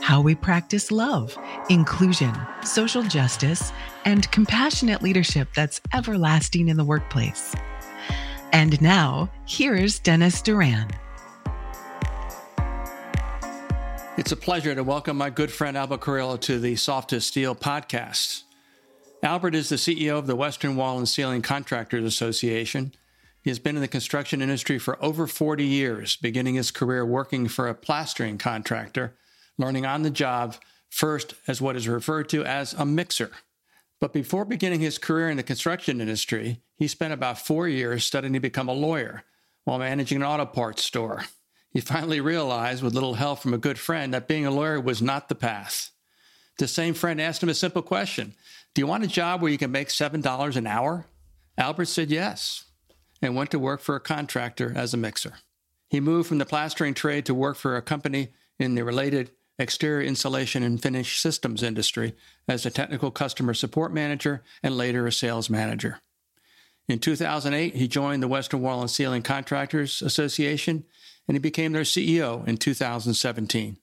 how we practice love, inclusion, social justice, and compassionate leadership that's everlasting in the workplace. And now, here's Dennis Duran. It's a pleasure to welcome my good friend Albert Carrillo to the Soft as Steel podcast. Albert is the CEO of the Western Wall and Ceiling Contractors Association. He has been in the construction industry for over 40 years, beginning his career working for a plastering contractor learning on the job first as what is referred to as a mixer. But before beginning his career in the construction industry, he spent about four years studying to become a lawyer while managing an auto parts store. He finally realized, with little help from a good friend, that being a lawyer was not the path. The same friend asked him a simple question Do you want a job where you can make $7 an hour? Albert said yes and went to work for a contractor as a mixer. He moved from the plastering trade to work for a company in the related exterior insulation and finish systems industry as a technical customer support manager and later a sales manager. In 2008, he joined the Western Wall and Ceiling Contractors Association and he became their CEO in 2017.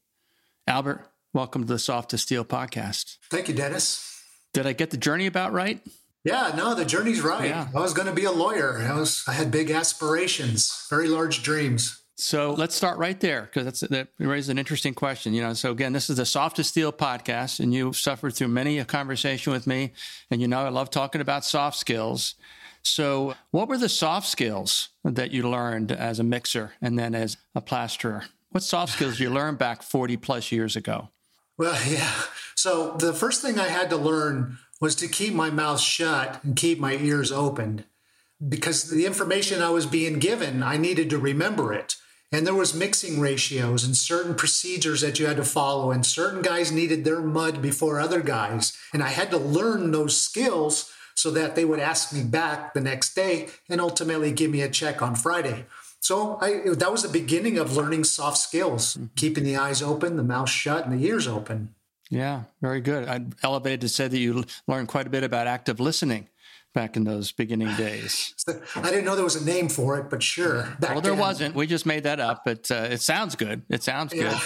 Albert, welcome to the Soft to Steel podcast. Thank you, Dennis. Did I get the journey about right? Yeah, no, the journey's right. Yeah. I was going to be a lawyer. I was I had big aspirations, very large dreams. So let's start right there because that raises an interesting question. You know, so again, this is the Soft as Steel podcast, and you've suffered through many a conversation with me, and you know I love talking about soft skills. So, what were the soft skills that you learned as a mixer and then as a plasterer? What soft skills did you learned back 40 plus years ago? Well, yeah. So, the first thing I had to learn was to keep my mouth shut and keep my ears open because the information I was being given, I needed to remember it and there was mixing ratios and certain procedures that you had to follow and certain guys needed their mud before other guys. And i had to learn those skills so that they would ask me back the next day and ultimately give me a check on friday. So I, that was the beginning of learning soft skills mm-hmm. keeping the eyes open the mouth shut and the ears open. Yeah very good. I'm elevated to say that you learned quite a bit about active listening back in those beginning days. I didn't know there was a name for it, but sure. well, there then. wasn't. We just made that up, but uh, it sounds good. It sounds yeah. good.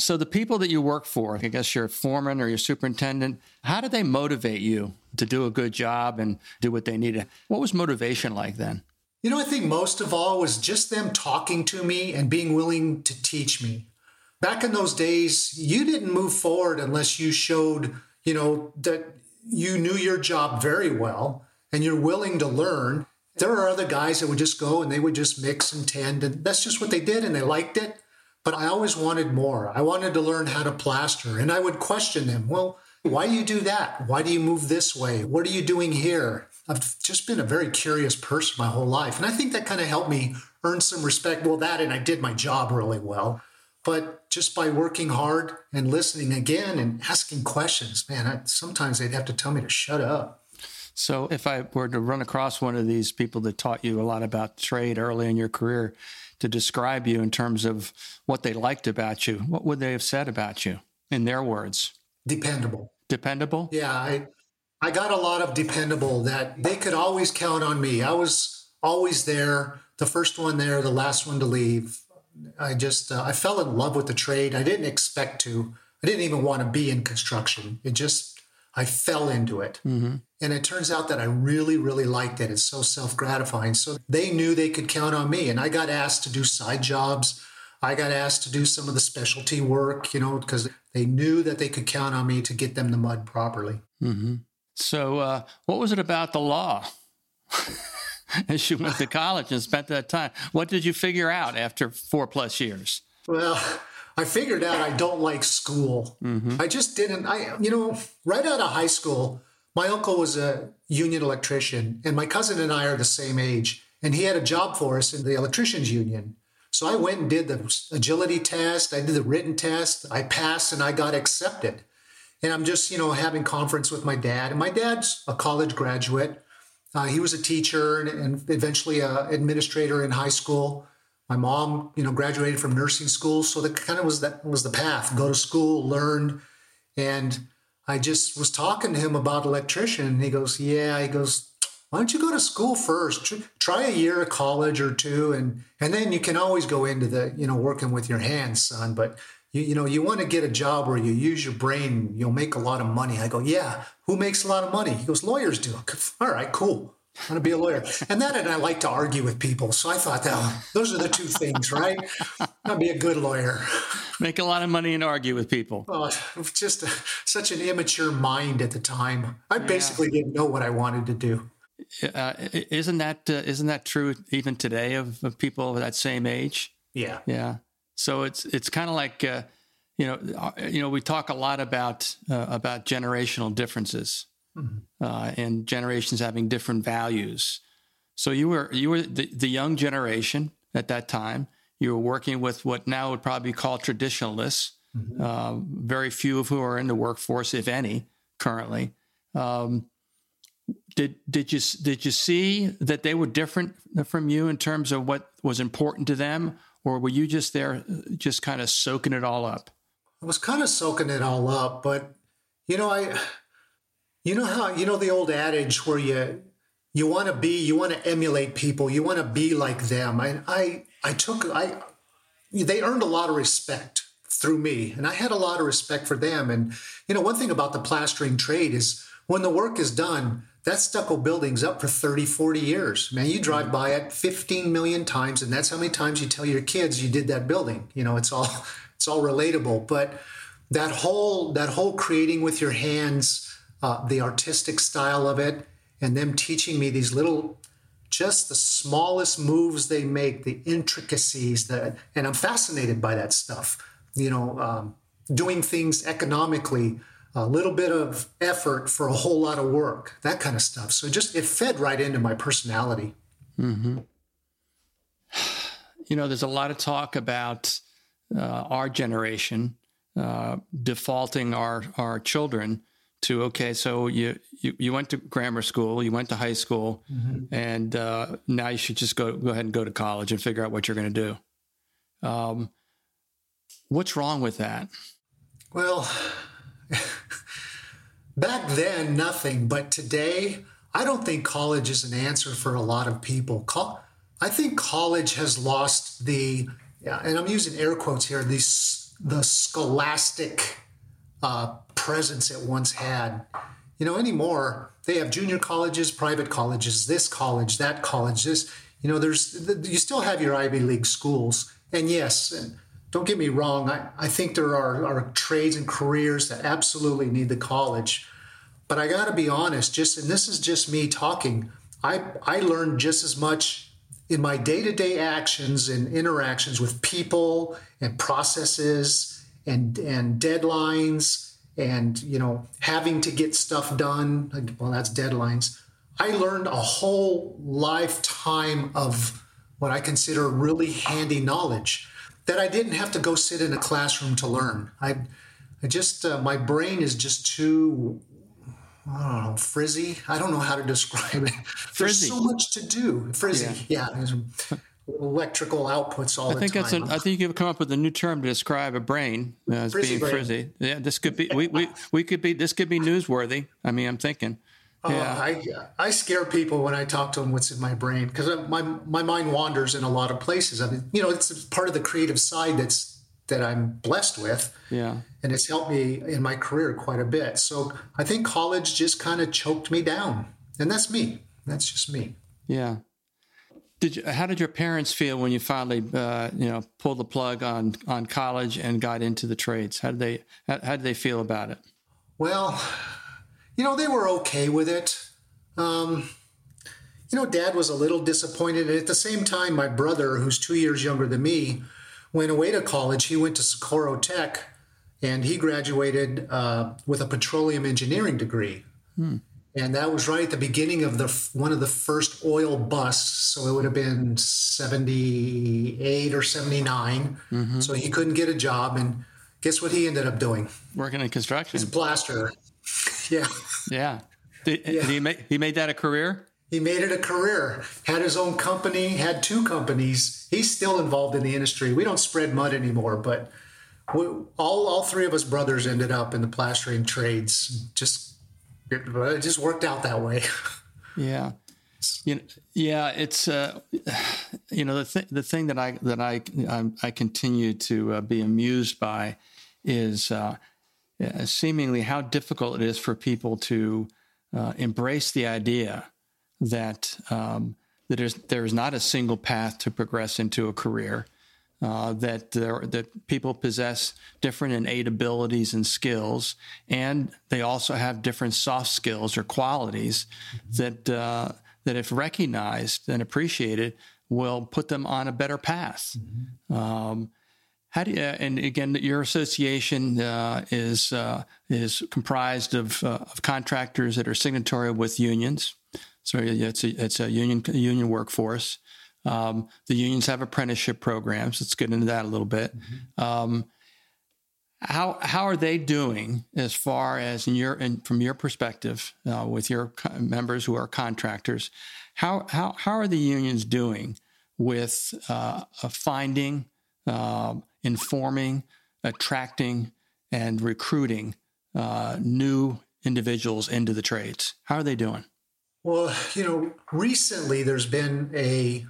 So, the people that you work for, I guess your foreman or your superintendent, how do they motivate you to do a good job and do what they need? What was motivation like then? You know, I think most of all was just them talking to me and being willing to teach me. Back in those days, you didn't move forward unless you showed, you know, that you knew your job very well and you're willing to learn. There are other guys that would just go and they would just mix and tend, and that's just what they did, and they liked it. But I always wanted more. I wanted to learn how to plaster, and I would question them. Well, why do you do that? Why do you move this way? What are you doing here? I've just been a very curious person my whole life. And I think that kind of helped me earn some respect. Well, that and I did my job really well. But just by working hard and listening again and asking questions, man, I, sometimes they'd have to tell me to shut up. So, if I were to run across one of these people that taught you a lot about trade early in your career to describe you in terms of what they liked about you, what would they have said about you in their words? Dependable. Dependable? Yeah, I I got a lot of dependable that they could always count on me. I was always there, the first one there, the last one to leave. I just uh, I fell in love with the trade. I didn't expect to. I didn't even want to be in construction. It just I fell into it. Mm-hmm. And it turns out that I really, really liked it. It's so self gratifying. So they knew they could count on me. And I got asked to do side jobs. I got asked to do some of the specialty work, you know, because they knew that they could count on me to get them the mud properly. Mm-hmm. So, uh, what was it about the law? As you went to college and spent that time, what did you figure out after four plus years? Well, I figured out I don't like school. Mm-hmm. I just didn't. I, you know, right out of high school, my uncle was a union electrician, and my cousin and I are the same age. And he had a job for us in the electricians union. So I went and did the agility test. I did the written test. I passed and I got accepted. and I'm just, you know, having conference with my dad. And my dad's a college graduate. Uh, he was a teacher and, and eventually an administrator in high school. My mom, you know, graduated from nursing school, so that kind of was that was the path. Go to school, learn, and I just was talking to him about electrician. And he goes, "Yeah." He goes, "Why don't you go to school first? Try a year of college or two, and and then you can always go into the you know working with your hands, son. But you, you know you want to get a job where you use your brain, you'll make a lot of money." I go, "Yeah. Who makes a lot of money?" He goes, "Lawyers do." All right, cool. I want to be a lawyer. And that and I like to argue with people. So I thought that those are the two things, right? I'll be a good lawyer. Make a lot of money and argue with people. Oh, just a, such an immature mind at the time. I basically yeah. didn't know what I wanted to do. Uh, isn't that uh, not that true even today of, of, people of that same age? Yeah, yeah. So it's it's kind of like uh, you know uh, you know we talk a lot about uh, about generational differences mm-hmm. uh, and generations having different values. So you were you were the, the young generation at that time. You were working with what now would probably be called traditionalists. Mm-hmm. Uh, very few of who are in the workforce, if any, currently. Um, did did you did you see that they were different from you in terms of what was important to them, or were you just there, just kind of soaking it all up? I was kind of soaking it all up, but you know, I you know how you know the old adage where you you want to be, you want to emulate people, you want to be like them. And I I took I they earned a lot of respect through me, and I had a lot of respect for them. And you know, one thing about the plastering trade is when the work is done, that stucco building's up for 30, 40 years. Man, you drive by it 15 million times, and that's how many times you tell your kids you did that building. You know, it's all it's all relatable. But that whole that whole creating with your hands uh, the artistic style of it, and them teaching me these little, just the smallest moves they make, the intricacies that, and I'm fascinated by that stuff. You know, um, doing things economically, a little bit of effort for a whole lot of work, that kind of stuff. So just it fed right into my personality. Mm-hmm. You know, there's a lot of talk about uh, our generation uh, defaulting our our children to okay so you, you you went to grammar school you went to high school mm-hmm. and uh, now you should just go go ahead and go to college and figure out what you're going to do. Um, what's wrong with that? Well back then nothing but today i don't think college is an answer for a lot of people. I think college has lost the yeah, and i'm using air quotes here the, the scholastic uh, presence it once had. You know, anymore, they have junior colleges, private colleges, this college, that college, this. You know, there's you still have your Ivy League schools, and yes, and don't get me wrong, I, I think there are, are trades and careers that absolutely need the college. But I got to be honest, just and this is just me talking. I I learned just as much in my day-to-day actions and interactions with people and processes and and deadlines and you know having to get stuff done well that's deadlines i learned a whole lifetime of what i consider really handy knowledge that i didn't have to go sit in a classroom to learn i, I just uh, my brain is just too I don't know, frizzy. I don't know how to describe it. There's so much to do. Frizzy, yeah. yeah electrical outputs all I think. That's a, I think you've come up with a new term to describe a brain uh, as frizzy being brain. frizzy. Yeah, this could be we, we we could be this could be newsworthy. I mean, I'm thinking. Oh, yeah. I I scare people when I talk to them what's in my brain because my my mind wanders in a lot of places. I mean, you know, it's part of the creative side that's that I'm blessed with. Yeah. And it's helped me in my career quite a bit. So I think college just kind of choked me down. And that's me. That's just me. Yeah. Did you, how did your parents feel when you finally, uh, you know, pulled the plug on on college and got into the trades? How did they how, how did they feel about it? Well, you know, they were okay with it. Um, you know, Dad was a little disappointed, and at the same time, my brother, who's two years younger than me, went away to college. He went to Socorro Tech, and he graduated uh, with a petroleum engineering degree. Hmm and that was right at the beginning of the one of the first oil busts. So it would have been seventy eight or seventy nine. mm mm-hmm. So he couldn't get a job, and Guess what he ended up doing? Working in construction. He's a plasterer. yeah. Yeah. Did, yeah. He, made, he made that a career? He made it a career. Had his own company, had two companies. He's still involved in the industry. We don't spread mud anymore, but we, all, all three of us brothers ended up in the plastering trades. Just it, it just worked out that way. Yeah. You know, yeah, it's uh, you know the th- the thing that I that I I, I continue to uh, be amused by is uh, seemingly how difficult it is for people to uh, embrace the idea that um, that there's there is not a single path to progress into a career. Uh, that there, that people possess different innate abilities and skills, and they also have different soft skills or qualities that uh, that, if recognized and appreciated, will put them on a better path. Mm-hmm. Um, how do you, and again, your association uh, is uh, is comprised of, uh, of contractors that are signatory with unions. So it's a, it's a union union workforce. Um, the unions have apprenticeship programs. Let's get into that a little bit. Mm-hmm. Um, how how are they doing as far as in your and from your perspective uh, with your co- members who are contractors? How how how are the unions doing with uh, finding, uh, informing, attracting, and recruiting uh, new individuals into the trades? How are they doing? Well, you know, recently there's been a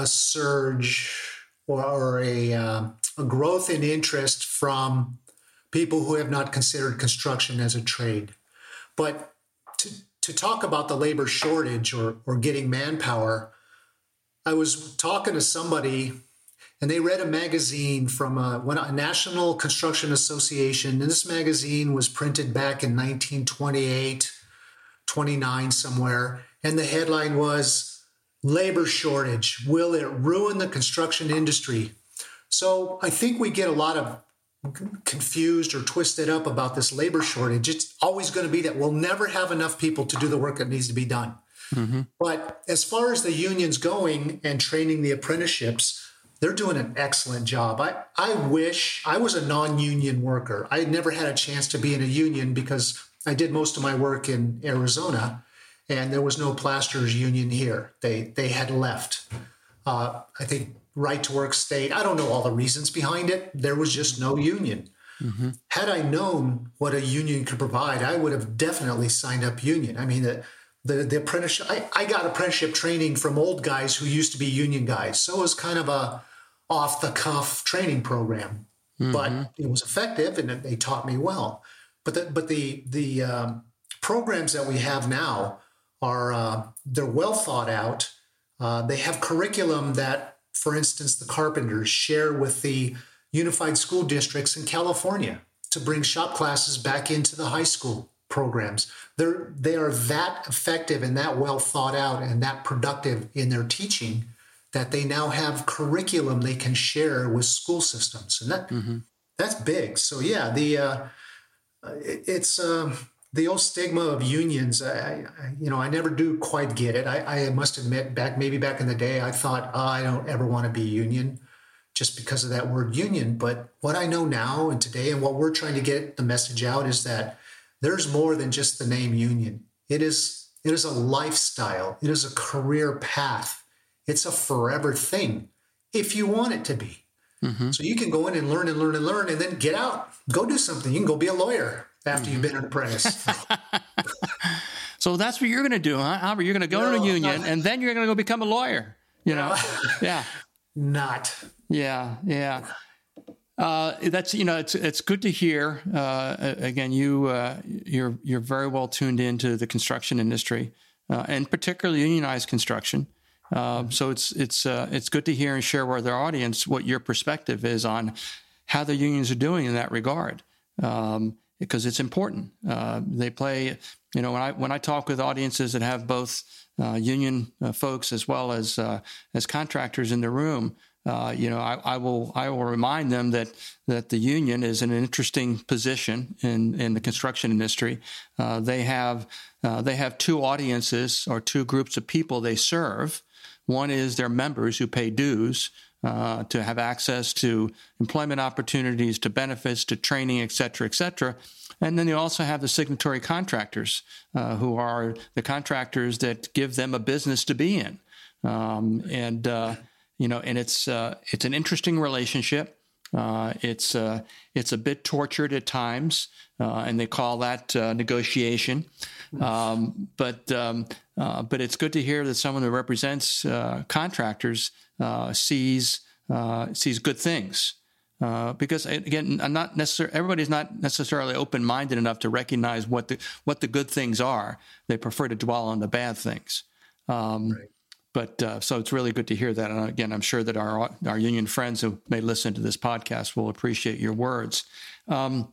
a surge or, or a, uh, a growth in interest from people who have not considered construction as a trade. But to, to talk about the labor shortage or, or getting manpower, I was talking to somebody and they read a magazine from a, a, National Construction Association. And this magazine was printed back in 1928, 29, somewhere. And the headline was Labor Shortage Will It Ruin the Construction Industry? So I think we get a lot of confused or twisted up about this labor shortage. It's always going to be that we'll never have enough people to do the work that needs to be done. Mm-hmm. But as far as the unions going and training the apprenticeships, they're doing an excellent job. I, I wish I was a non union worker. I never had a chance to be in a union because I did most of my work in Arizona and there was no plasters union here. They, they had left. Uh, I think right to work state. I don't know all the reasons behind it. There was just no union. Mm-hmm. Had I known what a union could provide, I would have definitely signed up union. I mean, the the, the apprenticeship. I, I got apprenticeship training from old guys who used to be union guys, so it was kind of a off the cuff training program, mm-hmm. but it was effective and they taught me well. But the but the the um, programs that we have now are uh, they're well thought out. Uh, they have curriculum that for instance, the carpenters share with the unified school districts in California to bring shop classes back into the high school programs. They're, they are that effective and that well thought out and that productive in their teaching that they now have curriculum they can share with school systems. And that mm-hmm. that's big. So yeah, the uh, it, it's um, the old stigma of unions, I, I, you know, I never do quite get it. I, I, must admit, back maybe back in the day, I thought oh, I don't ever want to be union, just because of that word union. But what I know now and today, and what we're trying to get the message out is that there's more than just the name union. It is it is a lifestyle. It is a career path. It's a forever thing, if you want it to be. Mm-hmm. So you can go in and learn and learn and learn, and then get out, go do something. You can go be a lawyer after mm-hmm. you've been an apprentice. so that's what you're going to do, huh, Albert? You're going to go no, to a union, and then you're going to go become a lawyer. You know, yeah. Not. Yeah, yeah. Uh, that's you know it's it's good to hear. Uh, again, you uh, you're you're very well tuned into the construction industry, uh, and particularly unionized construction. Um, so it's it's uh, it's good to hear and share with our audience what your perspective is on how the unions are doing in that regard. Um, because it's important. Uh, they play, you know, when I when I talk with audiences that have both uh, union uh, folks as well as uh, as contractors in the room, uh, you know, I, I, will I will remind them that that the union is in an interesting position in in the construction industry. Uh, they have they have two audiences or two groups of people they serve. One is their members who pay dues uh, to have access to employment opportunities, to benefits, to training, et cetera, et cetera. And then you also have the signatory contractors, uh, who are the contractors that give them a business to be in. Um, and uh, you know, and it's uh, it's an interesting relationship. Uh, it's it's a bit tortured at times, and they call that negotiation. Um, but um, but it's good to hear that someone who represents uh, sees sees good things. because again, I'm not necessarily everybody's not necessarily open-minded enough to recognize what the what the good things are. They prefer to dwell on the bad things. Um, right. But uh, so it's really good to hear that. And again, I'm sure that our our union friends who may listen to this podcast will appreciate your words. Um,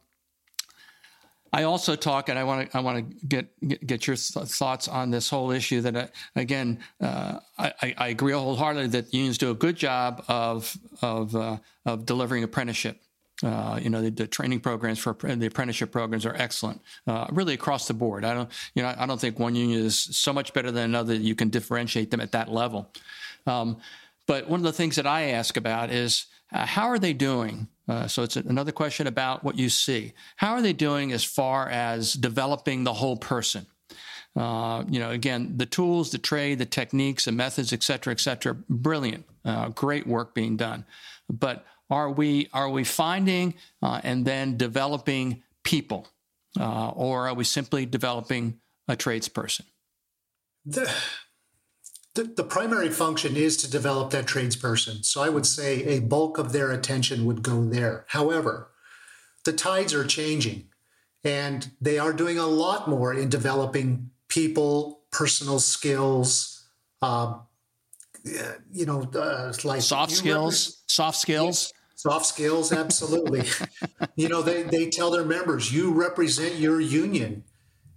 I also talk, and I want to I want to get, get, your thoughts on this whole issue. That uh, again, uh, I, I, agree wholeheartedly that unions do a good job of of uh, of delivering apprenticeship uh, you know, the, the, training programs for the apprenticeship programs are excellent, uh, really across the board. I don't, you know, I don't think one union is so much better than another that you can differentiate them at that level. Um, but one of the things that I ask about is uh, how are they doing? Uh, so it's another question about what you see. How are they doing as far as developing the whole person? Uh, you know, again, the tools, the trade, the techniques, the methods, et cetera, et cetera, brilliant, uh, great work being done. But are we are we finding uh, and then developing people, uh, or are we simply developing a tradesperson? The, the, the primary function is to develop that tradesperson. So I would say a bulk of their attention would go there. However, the tides are changing, and they are doing a lot more in developing people, personal skills, uh, you know, uh, like soft skills, soft skills. Soft skills, absolutely. you know, they, they tell their members, you represent your union.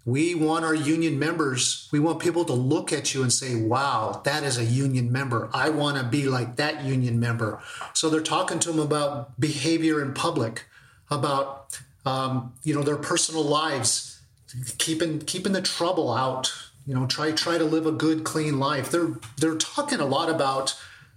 We want our union members, we want people to look at you and say, wow, that is a union member. I want to be like that union member. So they're talking to them about behavior in public, about, um, you know, their personal lives, keeping, keeping the trouble out, you know, try, try to live a good, clean life. They're, they're talking a lot about,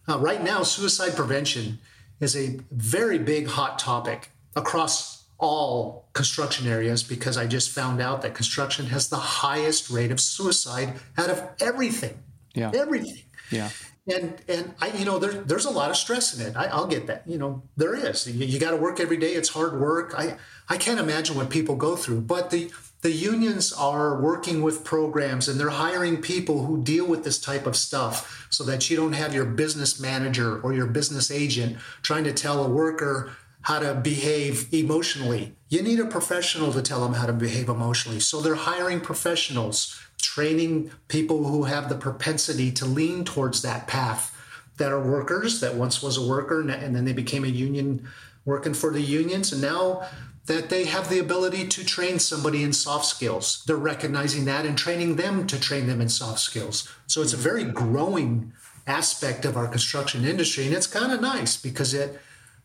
uh, right now, suicide prevention is a very big hot topic across all construction areas because I just found out that construction has the highest rate of suicide out of everything. Yeah. Everything. Yeah. And and I you know there, there's a lot of stress in it. I, will get that. You know there is. You, you got to work every day. It's hard work. I I can't imagine what people go through. But the the unions are working with programs and they're hiring people who deal with this type of stuff so that you don't have your business manager or your business agent trying to tell a worker how to behave emotionally. You need a professional to tell them how to behave emotionally. So they're hiring professionals, training people who have the propensity to lean towards that path that are workers that once was a worker and then they became a union working for the unions and now that they have the ability to train somebody in soft skills. They're recognizing that and training them to train them in soft skills. So it's a very growing aspect of our construction industry, and it's kind of nice because it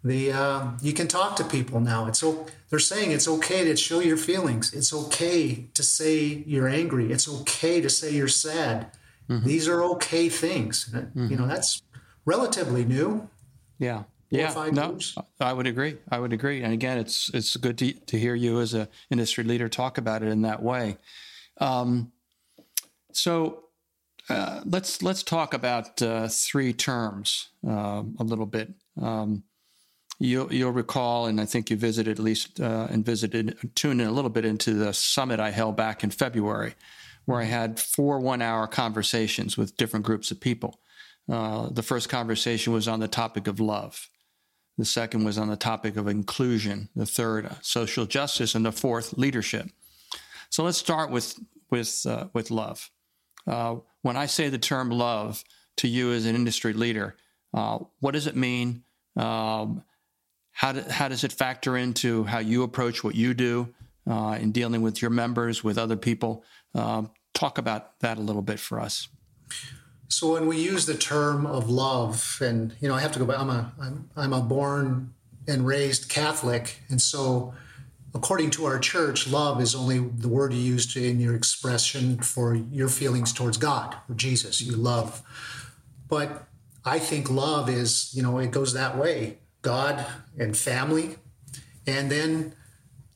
the uh, you can talk to people now. It's so they're saying it's okay to show your feelings. It's okay to say you're angry. It's okay to say you're sad. Mm-hmm. These are okay things. Mm-hmm. You know that's relatively new. Yeah yeah, no, years. I would agree. I would agree. And again, it's it's good to, to hear you as a industry leader talk about it in that way. Um, so uh, let's let's talk about uh, three terms uh, a little bit. Um, you'll you'll recall, and I think you visited at least uh, and visited tuned in a little bit into the summit I held back in February, where I had four one hour conversations with different groups of people. Uh, the first conversation was on the topic of love. The second was on the topic of inclusion. The third, uh, social justice, and the fourth, leadership. So let's start with with uh, with love. Uh, when I say the term love to you as an industry leader, uh, what does it mean? Um, how, do, how does it factor into how you approach what you do uh, in dealing with your members, with other people? Um, talk about that a little bit for us. So when we use the term of love, and you know, I have to go back. I'm a I'm, I'm a born and raised Catholic, and so according to our church, love is only the word you use in your expression for your feelings towards God or Jesus. You love, but I think love is, you know, it goes that way God and family. And then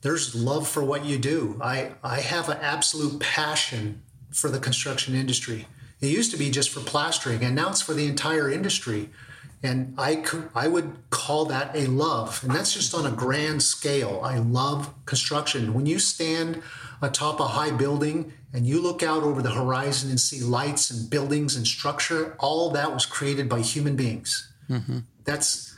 there's love for what you do. I, I have an absolute passion for the construction industry. It used to be just for plastering, and now it's for the entire industry. And I, I would call that a love. And that's just on a grand scale. I love construction. When you stand atop a high building and you look out over the horizon and see lights and buildings and structure, all that was created by human beings. Mm-hmm. That's,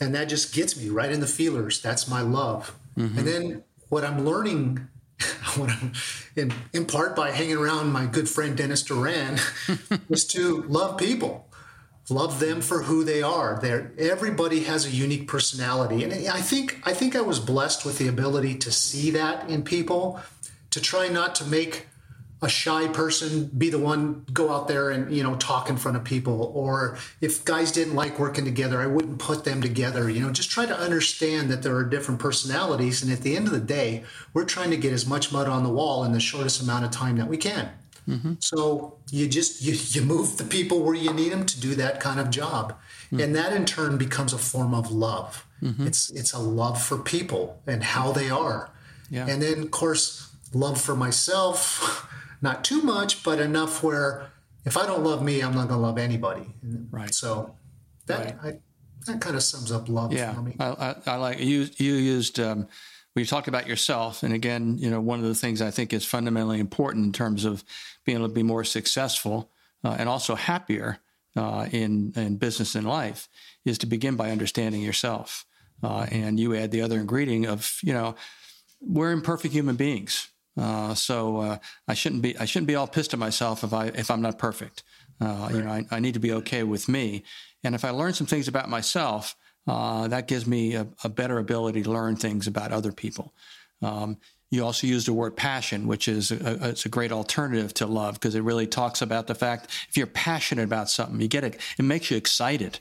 and that just gets me right in the feelers. That's my love. Mm-hmm. And then what I'm learning what I'm in, in part by hanging around my good friend Dennis Duran is to love people love them for who they are. They're, everybody has a unique personality, and I think I think I was blessed with the ability to see that in people, to try not to make a shy person be the one go out there and you know talk in front of people or if guys didn't like working together i wouldn't put them together you know just try to understand that there are different personalities and at the end of the day we're trying to get as much mud on the wall in the shortest amount of time that we can Mm-hmm. So you just you, you move the people where you need them to do that kind of job, mm-hmm. and that in turn becomes a form of love. Mm-hmm. It's it's a love for people and how they are, yeah. and then of course love for myself, not too much, but enough where if I don't love me, I'm not going to love anybody. Right. So that right. I, that kind of sums up love yeah. for me. I, I, I like you. You used. Um, we talked about yourself, and again, you know, one of the things I think is fundamentally important in terms of being able to be more successful uh, and also happier uh, in in business and life is to begin by understanding yourself. Uh, and you add the other ingredient of you know we're imperfect human beings, uh, so uh, I shouldn't be I shouldn't be all pissed at myself if I if I'm not perfect. Right. Uh, you know, I, I need to be okay with me, and if I learn some things about myself uh, that gives me a, a, better ability to learn things about other people. Um, you also use the word passion, which is a, it's a great alternative to love because it really talks about the fact if you're passionate about something, you get it. It makes you excited.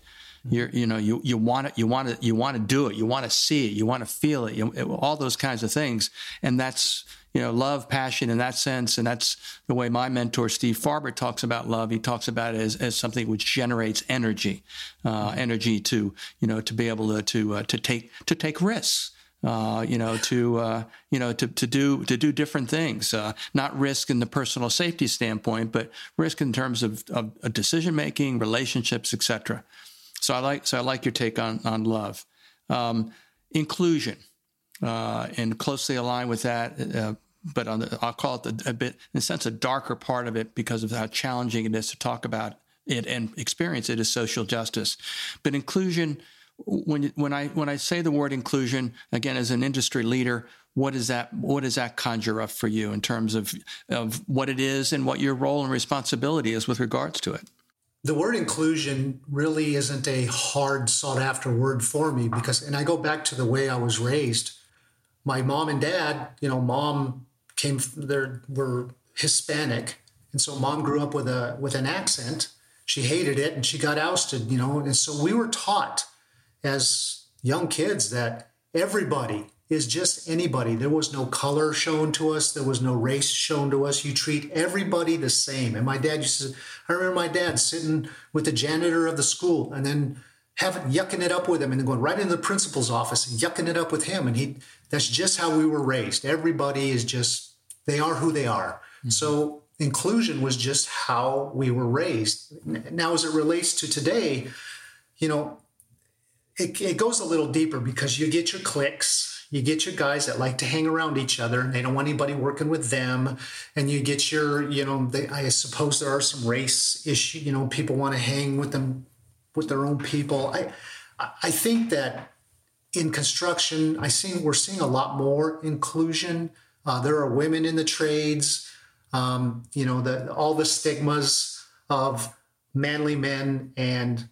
You're, you know, you, you want it, you want to, you want to do it, you want to see it, you want to feel it, you, all those kinds of things. And that's, you know, love, passion in that sense. And that's the way my mentor, Steve Farber, talks about love. He talks about it as, as something which generates energy, uh, energy to, you know, to be able to, to, uh, to take, to take risks. Uh, you know, to uh, you know, to, to do to do different things. Uh, not risk in the personal safety standpoint, but risk in terms of, of decision making, relationships, etc. So I like so I like your take on on love, um, inclusion, uh, and closely aligned with that uh, but on the, I'll call it the, a bit, in a sense, a darker part of it because of how challenging it is to talk about it and experience it as social justice. But inclusion, when when I when I say the word inclusion again as an industry leader, what does that what does that conjure up for you in terms of of what it is and what your role and responsibility is with regards to it? The word inclusion really isn't a hard sought after word for me because, and I go back to the way I was raised. My mom and dad, you know, mom came there were Hispanic, and so mom grew up with a with an accent. She hated it, and she got ousted. You know, and so we were taught as young kids that everybody is just anybody. There was no color shown to us. There was no race shown to us. You treat everybody the same. And my dad used to, I remember my dad sitting with the janitor of the school and then having yucking it up with him and then going right into the principal's office and yucking it up with him. And he, that's just how we were raised. Everybody is just they are who they are. Mm-hmm. So inclusion was just how we were raised. Now, as it relates to today, you know, it, it goes a little deeper because you get your cliques, you get your guys that like to hang around each other and they don't want anybody working with them. And you get your, you know, they, I suppose there are some race issue, you know, people want to hang with them, with their own people. I, I think that in construction, I see we're seeing a lot more inclusion uh, there are women in the trades. Um, you know, the, all the stigmas of manly men and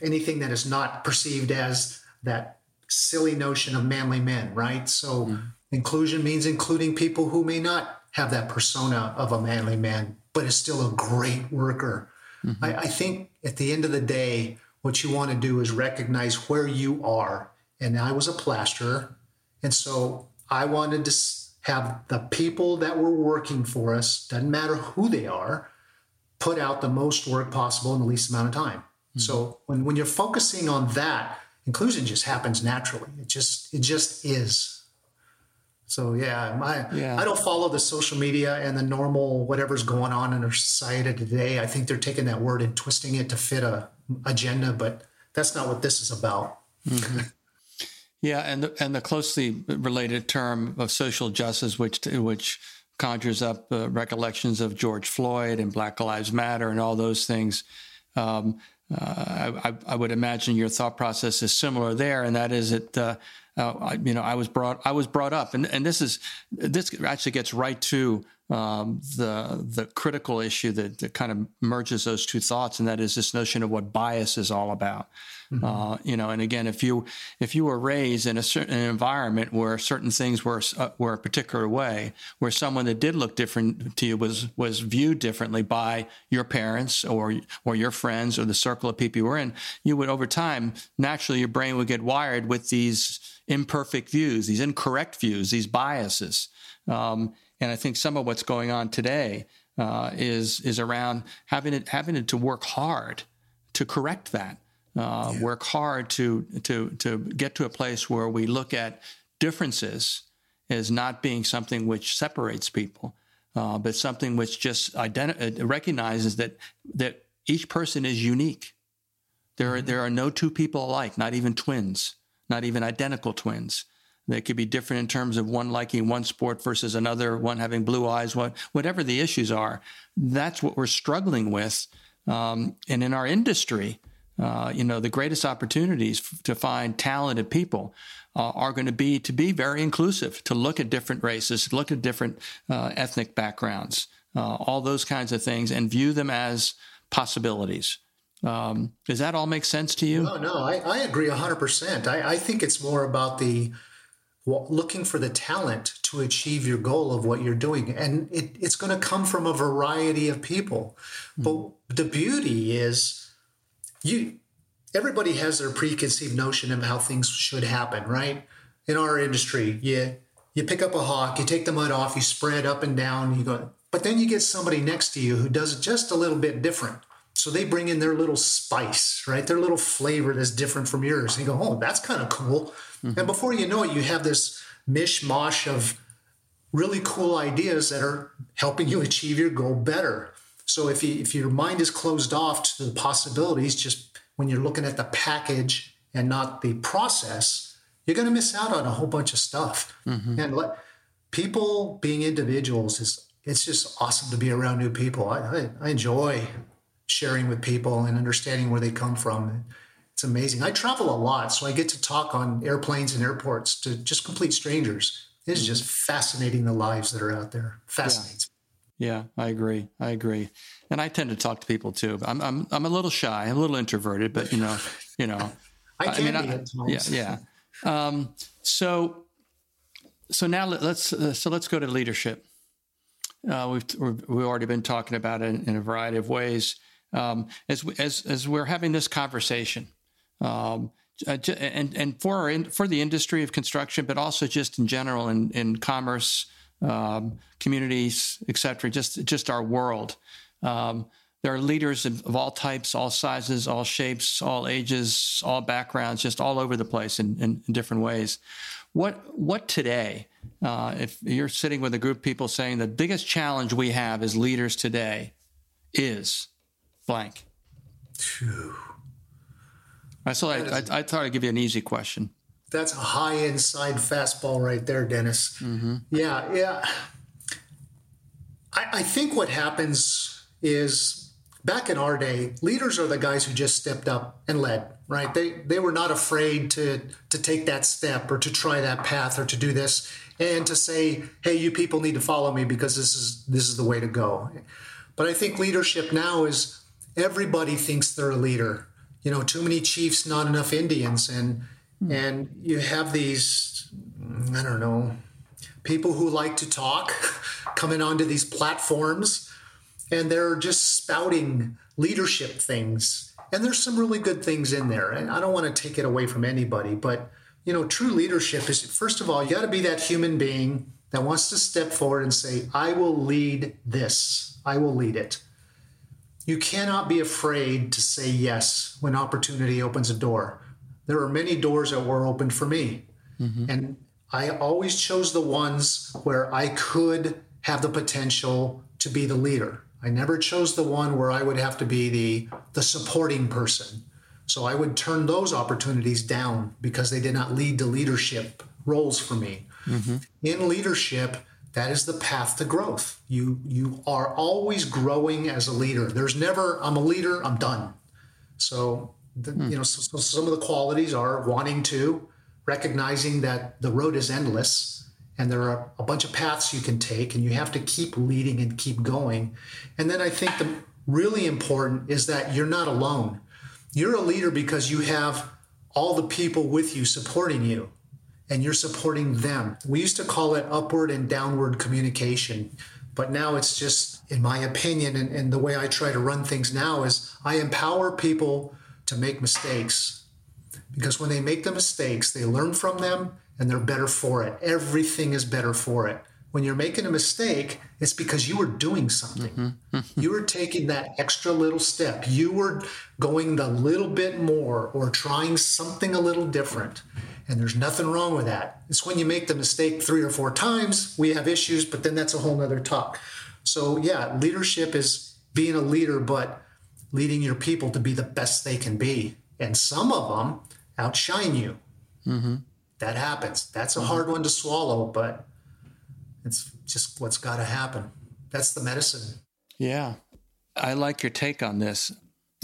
anything that is not perceived as that silly notion of manly men, right? So mm-hmm. inclusion means including people who may not have that persona of a manly man, but is still a great worker. Mm-hmm. I, I think at the end of the day, what you want to do is recognize where you are. And I was a plasterer. And so I wanted to have the people that were working for us, doesn't matter who they are, put out the most work possible in the least amount of time. Mm-hmm. So when, when you're focusing on that, inclusion just happens naturally. It just it just is. So yeah, my yeah. I don't follow the social media and the normal whatever's going on in our society today. I think they're taking that word and twisting it to fit a agenda, but that's not what this is about. Mm-hmm. Yeah, and the, and the closely related term of social justice, which which conjures up uh, recollections of George Floyd and Black Lives Matter and all those things. Um, uh, I, I, would imagine your thought process is similar there, and that is that uh, uh, you know I was brought I was brought up, and and this is this actually gets right to um, the the critical issue that, that kind of merges those two thoughts, and that is this notion of what bias is all about. Mm-hmm. Uh, you know, and again, if you if you were raised in a certain environment where certain things were uh, were a particular way, where someone that did look different to you was was viewed differently by your parents or or your friends or the circle of people you were in, you would over time naturally your brain would get wired with these imperfect views, these incorrect views, these biases. Um, and I think some of what's going on today uh, is is around having it having it to work hard to correct that. Uh, yeah. Work hard to to to get to a place where we look at differences as not being something which separates people, uh, but something which just identi- uh, recognizes that that each person is unique. There, mm-hmm. there are no two people alike, not even twins, not even identical twins. They could be different in terms of one liking one sport versus another, one having blue eyes, what, whatever the issues are. That's what we're struggling with. Um, and in our industry, uh, you know, the greatest opportunities f- to find talented people uh, are going to be to be very inclusive, to look at different races, look at different uh, ethnic backgrounds, uh, all those kinds of things, and view them as possibilities. Um, does that all make sense to you? No, no, I, I agree 100%. I, I think it's more about the looking for the talent to achieve your goal of what you're doing. And it, it's going to come from a variety of people. Mm-hmm. But the beauty is you everybody has their preconceived notion of how things should happen, right? In our industry, you you pick up a hawk, you take the mud off, you spread up and down, you go but then you get somebody next to you who does it just a little bit different. So they bring in their little spice, right? Their little flavor that's different from yours. And you go, oh, that's kind of cool. Mm-hmm. And before you know it, you have this mishmash of really cool ideas that are helping you achieve your goal better. So if you, if your mind is closed off to the possibilities, just when you're looking at the package and not the process, you're going to miss out on a whole bunch of stuff. Mm-hmm. And let, people being individuals is it's just awesome to be around new people. I, I, I enjoy sharing with people and understanding where they come from. It's amazing. I travel a lot, so I get to talk on airplanes and airports to just complete strangers. It is mm-hmm. just fascinating the lives that are out there. Fascinates. Yeah. I agree. I agree. And I tend to talk to people too. I'm I'm I'm a little shy. A little introverted, but you know, you know. I can I mean, be at times. Yeah, yeah. Um, so so now let's uh, so let's go to leadership. Uh, we've we've already been talking about it in, in a variety of ways um, as, as, as we're having this conversation. Um, uh, and and for in, for the industry of construction, but also just in general in in commerce, um, communities, et cetera, just just our world. Um, there are leaders of, all types, all sizes, all shapes, all ages, all backgrounds, just all over the place in, in, in different ways. What what today? Uh, if you're sitting with a group of people saying the biggest challenge we have as leaders today is blank? Phew. I, so I, I, I, thought I'd give you an easy question. That's a high inside fastball right there, Dennis. Mm-hmm. Yeah, yeah. I, I think what happens is back in our day, leaders are the guys who just stepped up and led, right? They they were not afraid to to take that step or to try that path or to do this and to say, "Hey, you people need to follow me because this is this is the way to go." But I think leadership now is everybody thinks they're a leader. You know, too many chiefs, not enough Indians, and. Hmm. and you have these, I don't know, people who like to talk coming onto these platforms, and they're just spouting leadership things. And there's some really good things in there, and I don't want to take it away from anybody, but you know, true leadership is first of all, you got to be that human being that wants to step forward and say, "I will lead this. I will lead it." you cannot be afraid to say yes when opportunity opens a door. There are many doors that were opened for me. Mm-hmm. And I always chose the ones where I could have the potential to be the leader. I never chose the one where I would have to be the the supporting person. So I would turn those opportunities down because they did not lead to leadership roles for me. Mm-hmm. In leadership, that is the path to growth. You you are always growing as a leader. There's never I'm a leader, I'm done. So the, hmm. you know so, so some of the qualities are wanting to recognizing that the road is endless and there are a bunch of paths you can take and you have to keep leading and keep going. And then I think the really important is that you're not alone. You're a leader because you have all the people with you supporting you and you're supporting them. We used to call it upward and downward communication, but now it's just, in my opinion, and, and the way I try to run things now is I empower people to make mistakes because when they make the mistakes, they learn from them and they're better for it. Everything is better for it. When you're making a mistake, it's because you were doing something. Mm-hmm. you were taking that extra little step. You were going the little bit more or trying something a little different. And there's nothing wrong with that. It's when you make the mistake three or four times, we have issues, but then that's a whole nother talk. So, yeah, leadership is being a leader, but leading your people to be the best they can be. And some of them outshine you. Mm-hmm. That happens. That's a mm-hmm. hard one to swallow, but it's just what's got to happen. That's the medicine. Yeah. I like your take on this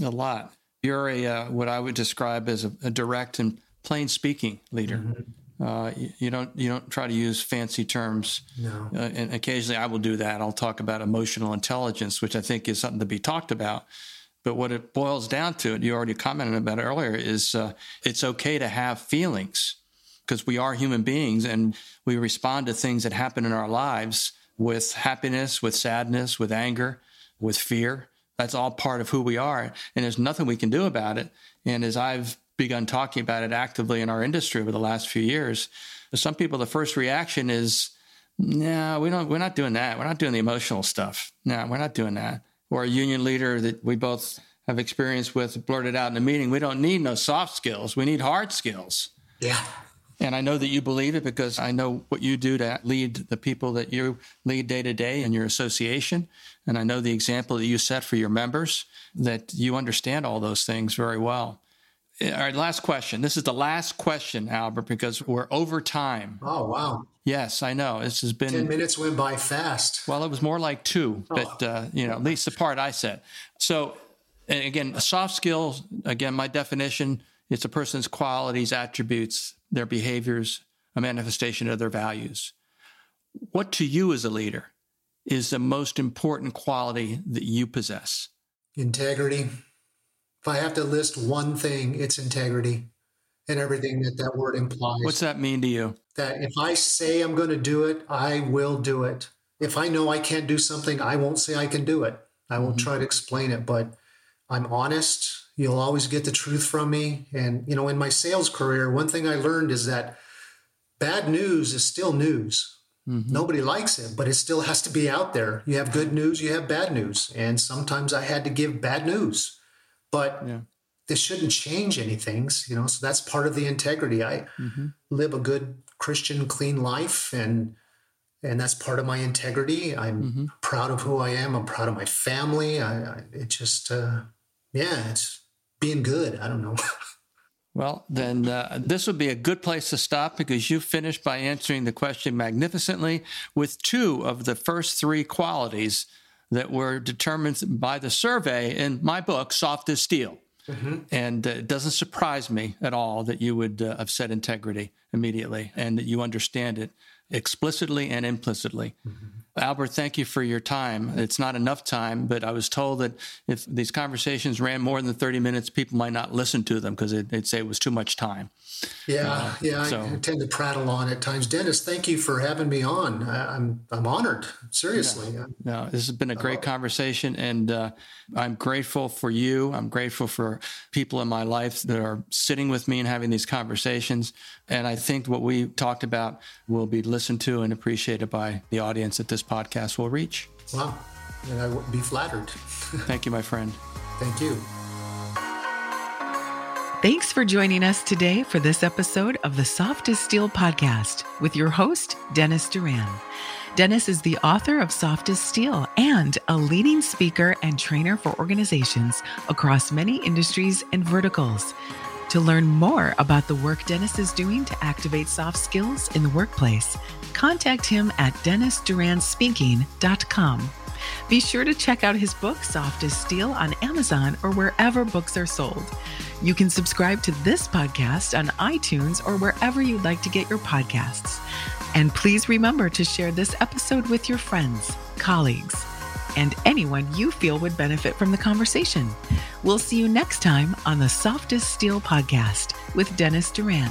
a lot. You're a uh, what I would describe as a, a direct and plain speaking leader. Mm-hmm. Uh, you, you, don't you don't try to use fancy terms. No. Uh, and occasionally I will do that. I'll talk about emotional intelligence, which I think is something to be talked about. But what it boils down to, and you already commented about it earlier, is uh, it's okay to have feelings because we are human beings and we respond to things that happen in our lives with happiness, with sadness, with anger, with fear. That's all part of who we are. And there's nothing we can do about it. And as I've begun talking about it actively in our industry over the last few years, some people, the first reaction is, no, we don't, we're not doing that. We're not doing the emotional stuff. No, we're not doing that. Or a union leader that we both have experience with blurted out in a meeting, we don't need no soft skills. We need hard skills. Yeah. And I know that you believe it because I know what you do to lead the people that you lead day to day in your association. And I know the example that you set for your members, that you understand all those things very well. All right, last question. This is the last question, Albert, because we're over time. Oh, wow. Yes, I know. This has been 10 minutes went by fast. Well, it was more like two, oh. but, uh, you know, at least the part I said. So, again, soft skills, again, my definition, it's a person's qualities, attributes, their behaviors, a manifestation of their values. What to you as a leader is the most important quality that you possess? Integrity. If I have to list one thing, it's integrity and everything that that word implies. What's that mean to you? That if I say I'm going to do it, I will do it. If I know I can't do something, I won't say I can do it. I won't mm-hmm. try to explain it, but I'm honest. You'll always get the truth from me. And, you know, in my sales career, one thing I learned is that bad news is still news. Mm-hmm. Nobody likes it, but it still has to be out there. You have good news, you have bad news. And sometimes I had to give bad news, but yeah. This shouldn't change anything, you know. So that's part of the integrity. I mm-hmm. live a good Christian, clean life, and and that's part of my integrity. I'm mm-hmm. proud of who I am. I'm proud of my family. I, I it just, uh, yeah, it's being good. I don't know. well, then uh, this would be a good place to stop because you finished by answering the question magnificently with two of the first three qualities that were determined by the survey in my book, Soft as Steel. Mm-hmm. And uh, it doesn't surprise me at all that you would uh, have said integrity immediately and that you understand it explicitly and implicitly. Mm-hmm. Albert, thank you for your time. It's not enough time, but I was told that if these conversations ran more than 30 minutes, people might not listen to them because they'd say it was too much time. Yeah, uh, yeah, so. I tend to prattle on at times. Dennis, thank you for having me on. I, am I'm, I'm honored. Seriously. Yeah. No, this has been a great conversation, and uh, I'm grateful for you. I'm grateful for people in my life that are sitting with me and having these conversations. And I think what we talked about will be listened to and appreciated by the audience at this podcast will reach. Wow. and I would be flattered. Thank you, my friend. Thank you. Thanks for joining us today for this episode of the Soft as Steel podcast with your host, Dennis Duran. Dennis is the author of Soft as Steel and a leading speaker and trainer for organizations across many industries and verticals. To learn more about the work Dennis is doing to activate soft skills in the workplace, contact him at dennisduranspeaking.com. Be sure to check out his book, Soft as Steel, on Amazon or wherever books are sold. You can subscribe to this podcast on iTunes or wherever you'd like to get your podcasts. And please remember to share this episode with your friends, colleagues, and anyone you feel would benefit from the conversation. We'll see you next time on the Soft as Steel podcast with Dennis Duran.